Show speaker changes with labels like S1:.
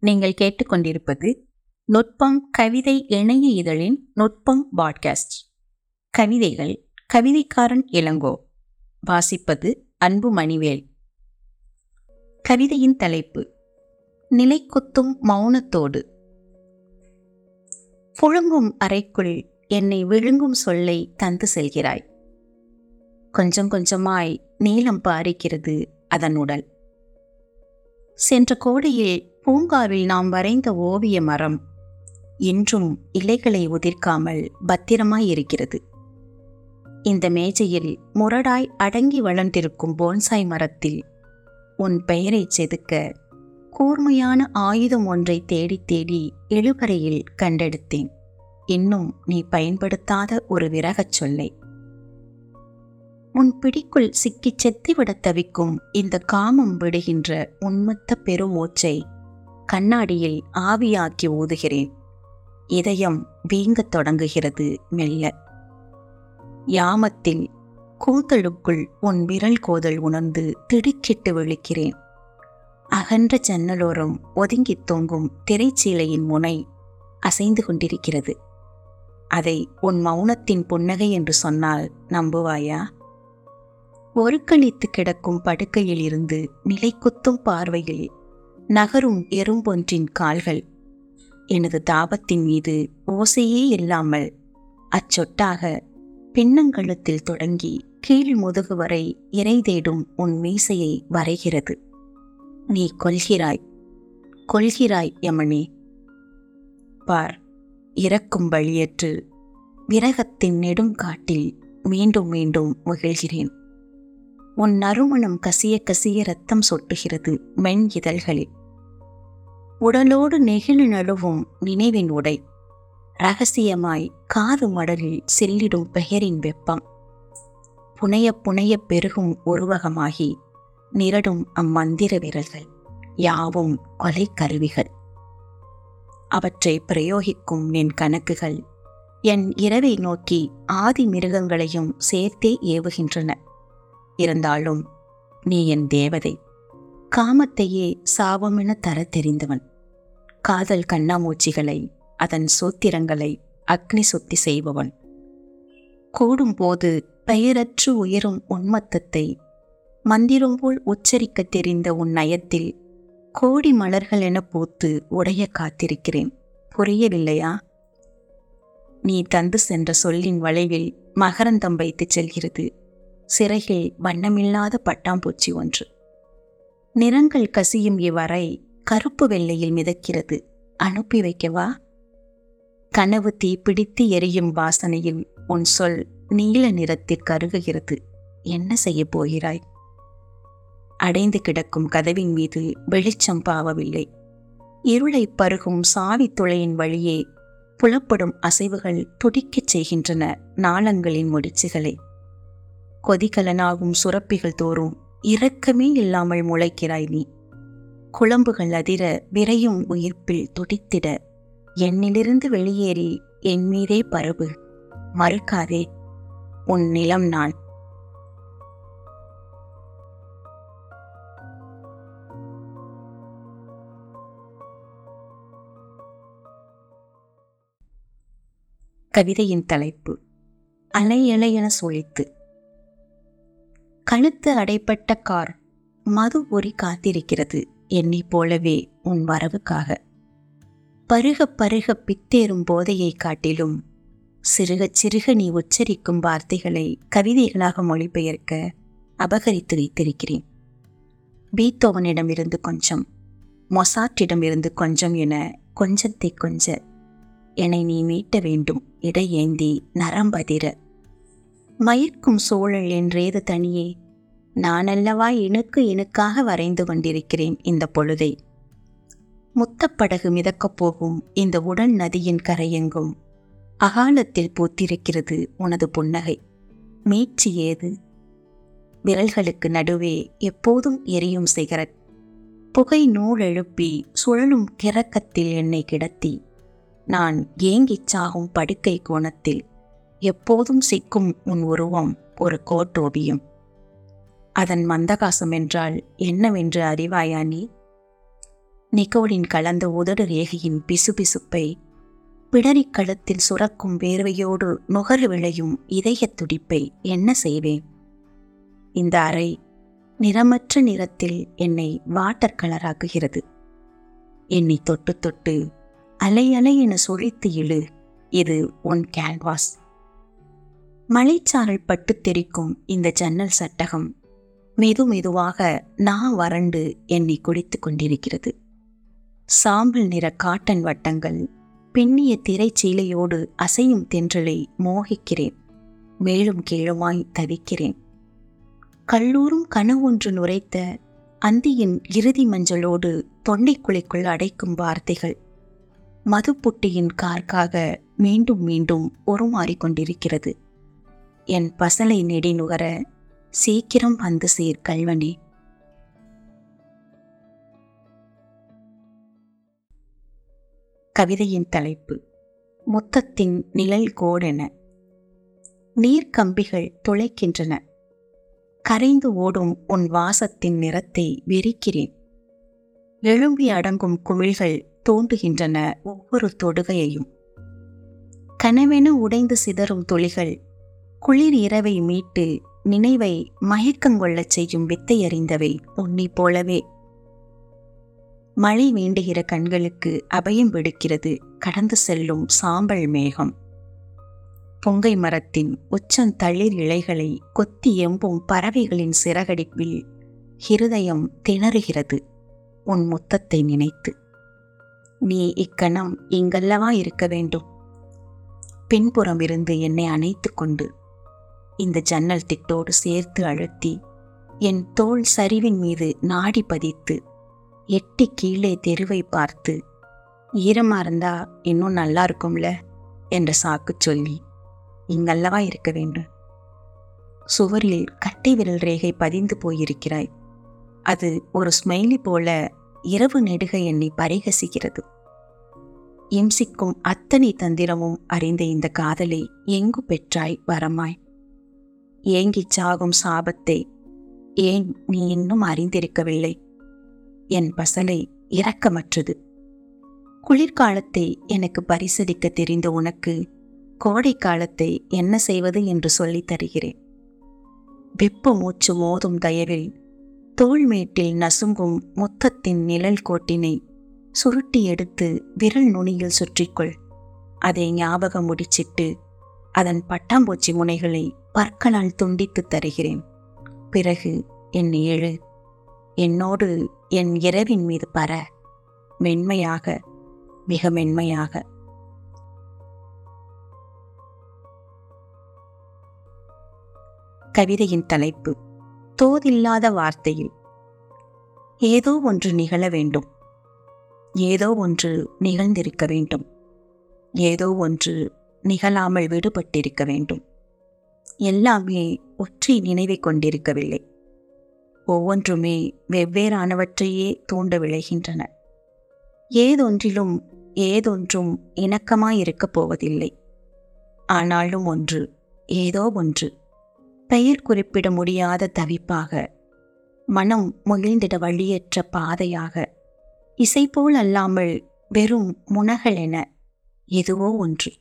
S1: நீங்கள் கேட்டுக்கொண்டிருப்பது நுட்பம் கவிதை இணைய இதழின் நுட்பம் பாட்காஸ்ட். கவிதைகள் கவிதைக்காரன் இளங்கோ. வாசிப்பது அன்பு மணிவேல் கவிதையின் தலைப்பு நிலைக்குத்தும் மௌனத்தோடு. புழுங்கும் அறைக்குள் என்னை விழுங்கும் சொல்லை தந்து செல்கிறாய். கொஞ்சம் கொஞ்சமாய் நீளம் பாரிக்கிறது அதன் உடல் சென்ற கோடையில் பூங்காவில் நாம் வரைந்த ஓவிய மரம் இன்றும் இலைகளை உதிர்க்காமல் பத்திரமாய் இருக்கிறது இந்த மேஜையில் முரடாய் அடங்கி வளர்ந்திருக்கும் போன்சாய் மரத்தில் உன் பெயரை செதுக்க கூர்மையான ஆயுதம் ஒன்றை தேடி தேடி எழுபறையில் கண்டெடுத்தேன். இன்னும் நீ பயன்படுத்தாத ஒரு விரகச் சொல்லை. உன் பிடிக்குள் சிக்கிச் செத்துவிடத் தவிக்கும் இந்த காமம் விடுகின்ற உன்மத்த பெருமூச்சை கண்ணாடியில் ஆவியாக்கி ஊதுகிறேன். இதயம் வீங்கத் தொடங்குகிறது மெல்ல. யாமத்தில் கூந்தலுக்குள் உன் விரல் கோதல் உணர்ந்து திடுக்கிட்டு விழிக்கிறேன். அகன்ற ஜன்னலோரம் ஒதுங்கித் தொங்கும் திரைச்சீலையின் முனை அசைந்து கொண்டிருக்கிறது. அதை உன் மௌனத்தின் புன்னகை என்று சொன்னால் நம்புவாயா? ஒருக்களித்து கிடக்கும் படுக்கையில் இருந்து நிலைக்குத்தும் பார்வையில் நகரும் எறும்பொன்றின் கால்கள். எனது தாபத்தின் மீது ஓசையே இல்லாமல் அச்சொட்டாக பின்னங்கழுத்தில் தொடங்கி கீழ் முதுகு வரை இறை தேடும் உன் மீசையை வரைகிறது. நீ கொள்கிறாய் கொள்கிறாய் யமனே. பார். இறக்கும் வழியற்று விரகத்தின் நெடுங்காட்டில் மீண்டும் மீண்டும் மகிழ்கிறேன். உன் நறுமணம் கசிய கசிய ரத்தம் சொட்டுகிறது மென் இதழ்களில் உடலோடு நெகிழ் நழுவும் நினைவின் உடை. ரகசியமாய் காது மடலில் செல்லிடும் பெயரின் வெப்பம். புனைய புனைய பெருகும் உருவகமாகி நிரடும் அம்மந்திர விரல்கள் யாவும் கொலை கருவிகள். அவற்றை பிரயோகிக்கும் என் கணக்குகள் என் இரவை நோக்கி ஆதி மிருகங்களையும் சேர்த்தே ஏவுகின்றன. இருந்தாலும் நீ என் தேவதை. காமத்தையே சாபமென தர தெரிந்தவன். காதல் கண்ணாமூச்சிகளை அதன் சூத்திரங்களை அக்னி சுத்தி செய்பவன். கூடும்போது பெயரற்று உயரும் உன்மத்தத்தை மந்திரம் போல் உச்சரிக்க தெரிந்த உன் நயத்தில் கோடி மலர்கள் என பூத்து உடைய காத்திருக்கிறேன். புரியவில்லையா? நீ தந்து சென்ற சொல்லின் வளைவில் மகரந்தம் வைத்து செல்கிறது. சிறையில் வண்ணமில்லாத பட்டாம்பூச்சி ஒன்று. நிறங்கள் கசியும் இவ்வரை கருப்பு வெள்ளையில் மிதக்கிறது. அனுப்பி வைக்கவா? கனவு தீ பிடித்து எரியும் வாசனையில் உன் சொல் நீல நிறத்தில் கருகுகிறது என்ன செய்ய போகிறாய்? அடைந்து கிடக்கும் கதவின் மீது வெளிச்சம் பாவவில்லை. இருளை பருகும் சாவி துளையின் வழியே புலப்படும் அசைவுகள் துடிக்கச் செய்கின்றன நாளங்களின் முடிச்சுகளை. கொதிகலனாகும் சுரப்பிகள் தோறும் இரக்கமே இல்லாமல் முளைக்கிறாய் நீ. குழம்புகள் அதிர விரையும் உயிர்ப்பில் துடித்திட. என்னிலிருந்து வெளியேறி என் மீதே பரவு. மறுக்காதே உன் நிலம் நான். கவிதையின் தலைப்பு அலை என சுழித்து. கழுத்து அடைப்பட்ட கார் மது ஒரி காத்திருக்கிறது என்னை போலவே உன் வரவுக்காக. பருக பருக பித்தேறும் போதையை காட்டிலும் சிறுகச் சிறுக நீ உச்சரிக்கும் வார்த்தைகளை கவிதைகளாக மொழிபெயர்க்க அபகரித்து வைத்திருக்கிறேன். பீத்தோவனிடமிருந்து கொஞ்சம் மொசாட்டிடமிருந்து கொஞ்சம் என கொஞ்சத்தை கொஞ்ச. என்னை நீ மீட்ட வேண்டும் இடையேந்தி நரம்பதிர. மயக்கும் சூழல் என்றேது தனியே. நானல்லவா இணுக்கு இணுக்காக வரைந்து கொண்டிருக்கிறேன் இந்த பொழுதை. முத்தப்படகு மிதக்கப் போகும் இந்த உடல் நதியின் கரையெங்கும். அகாலத்தில் பூத்திருக்கிறது உனது புன்னகை. மீட்சி ஏது? விரல்களுக்கு நடுவே எப்போதும் எரியும் சிகரெட். புகை நூல் எழுப்பி சுழலும் கிறக்கத்தில் என்னை கிடத்தி. நான் ஏங்கிச் சாகும் படுக்கை கோணத்தில் எப்போதும் சிக்கும் உன் உருவம் ஒரு கோட்டோவியம் அதன் மந்தகாசம் என்றால் என்னவென்று அறிவாயா நீ? நிக்கோலின் கலந்த உதடு ரேகையின் பிசுபிசுப்பை பிடரிக் கழுத்தில் சுரக்கும் வேர்வையோடு நுகர விளையும் இதயத் துடிப்பை என்ன செய்வேன் இந்த அறை நிறமற்ற நிறத்தில் என்னை வாட்டர் கலராக்குகிறது. என்னை தொட்டு தொட்டு அலை அலை என சுழித்து இழு. இது உன் கேன்வாஸ் மலைச்சாரல் பட்டு தெரிக்கும் இந்த ஜன்னல் சட்டகம் மெது மெதுவாக நான் வறண்டு என்னை குடித்து கொண்டிருக்கிறது. சாம்பல் நிற காட்டன் வட்டங்கள் பின்னிய திரைச்சீலையோடு அசையும் தென்றலை மோகிக்கிறேன். மேலும் கீழுமாய் தவிக்கிறேன். கல்லூரும் கனவொன்று நுரைத்த அந்தியின் இறுதி மஞ்சளோடு தொண்டைக்குழிக்குள் அடைக்கும் வார்த்தைகள் மதுப்புட்டியின் கார்க்காக மீண்டும் மீண்டும் உருமாறிக்கொண்டிருக்கிறது கொண்டிருக்கிறது. என் பசலை நெடி நுகர சீக்கிரம் வந்து சேர் கல்வனே கவிதையின் தலைப்பு முத்தத்தின் நிழல் கோடென. நீர்க்கம்பிகள் துளைக்கின்றன. கரைந்து ஓடும் உன் வாசத்தின் நிறத்தை வெறிக்கிறேன். எழும்பி அடங்கும் குமிழ்கள் தோண்டுகின்றன ஒவ்வொரு தொடுகையையும். கனவென உடைந்து சிதறும் துளிகள் குளிர் இரவை மீட்டு நினைவை மயக்கங்கொள்ளச் செய்யும் வித்தை அறிந்தவை உன்னை போலவே. மழை வேண்டுகிற கண்களுக்கு அபயம் விடுக்கிறது கடந்து செல்லும் சாம்பல் மேகம். பொங்கை மரத்தின் உச்சம் தளிர் இலைகளை கொத்தி எம்பும் பறவைகளின் சிறகடிப்பில் ஹிருதயம் திணறுகிறது உன் முத்தத்தை நினைத்து. நீ இக்கணம் இங்கல்லவா இருக்க வேண்டும். பின்புறம் இருந்து என்னை அணைத்து கொண்டு இந்த ஜன்னல் திட்டோடு சேர்த்து அழுத்தி என் தோள் சரிவின் மீது நாடி பதித்து எட்டி கீழே தெருவை பார்த்து ஈரமாக இருந்தா இன்னும் நல்லா இருக்கும்ல? என்ற சாக்கு சொல்லி இங்கல்லவா இருக்க வேண்டும்? சுவரில் கட்டை விரல் ரேகை பதிந்து போயிருக்கிறாய். அது ஒரு ஸ்மைலி போல இரவு நெடுக என்னை பரிகசிக்கிறது. இம்சிக்கும் அத்தனை தந்திரமும் அறிந்த இந்த காதலை எங்கு பெற்றாய் வரமாய்? ஏங்கிச் சாகும் சாபத்தை ஏன் நீ இன்னும் அறிந்திருக்கவில்லை? என் பசலை இரக்கமற்றது. குளிர்காலத்தை எனக்கு பரிசளிக்க தெரிந்த உனக்கு கோடை காலத்தை என்ன செய்வது என்று சொல்லித் தருகிறேன். வெப்ப மூச்சு மோதும் தயவில் தோள்மேட்டில் நசுங்கும் முத்தத்தின் நிழல் கோட்டினை சுருட்டி எடுத்து விரல் நுனியில் சுற்றிக்கொள். அதை ஞாபகம் முடிச்சிட்டு அதன் பட்டாம்பூச்சி முனைகளை பற்களால் துண்டித்து தருகிறேன். பிறகு என் ஏழு என்னோடு என் இரவின் மீது பர. மென்மையாக மிக மென்மையாக. கவிதையின் தலைப்பு தோதில்லாத வார்த்தையில். ஏதோ ஒன்று நிகழ வேண்டும். ஏதோ ஒன்று நிகழ்ந்திருக்க வேண்டும். ஏதோ ஒன்று நிகழாமல் விடுபட்டிருக்க வேண்டும். எல்லாமே ஒற்றை நினைவை கொண்டிருக்கவில்லை. ஒவ்வொன்றுமே வெவ்வேறானவற்றையே தூண்ட விளைகின்றன. ஏதொன்றிலும் ஏதொன்றும் இணக்கமாயிருக்கப் போவதில்லை. ஆனாலும் ஒன்று ஏதோ ஒன்று. பெயர் குறிப்பிட முடியாத தவிப்பாக மனம் முகிழ்ந்திட வழியற்ற பாதையாக இசை போல் அல்லாமல் வெறும் முனகள் என எதுவோ ஒன்று.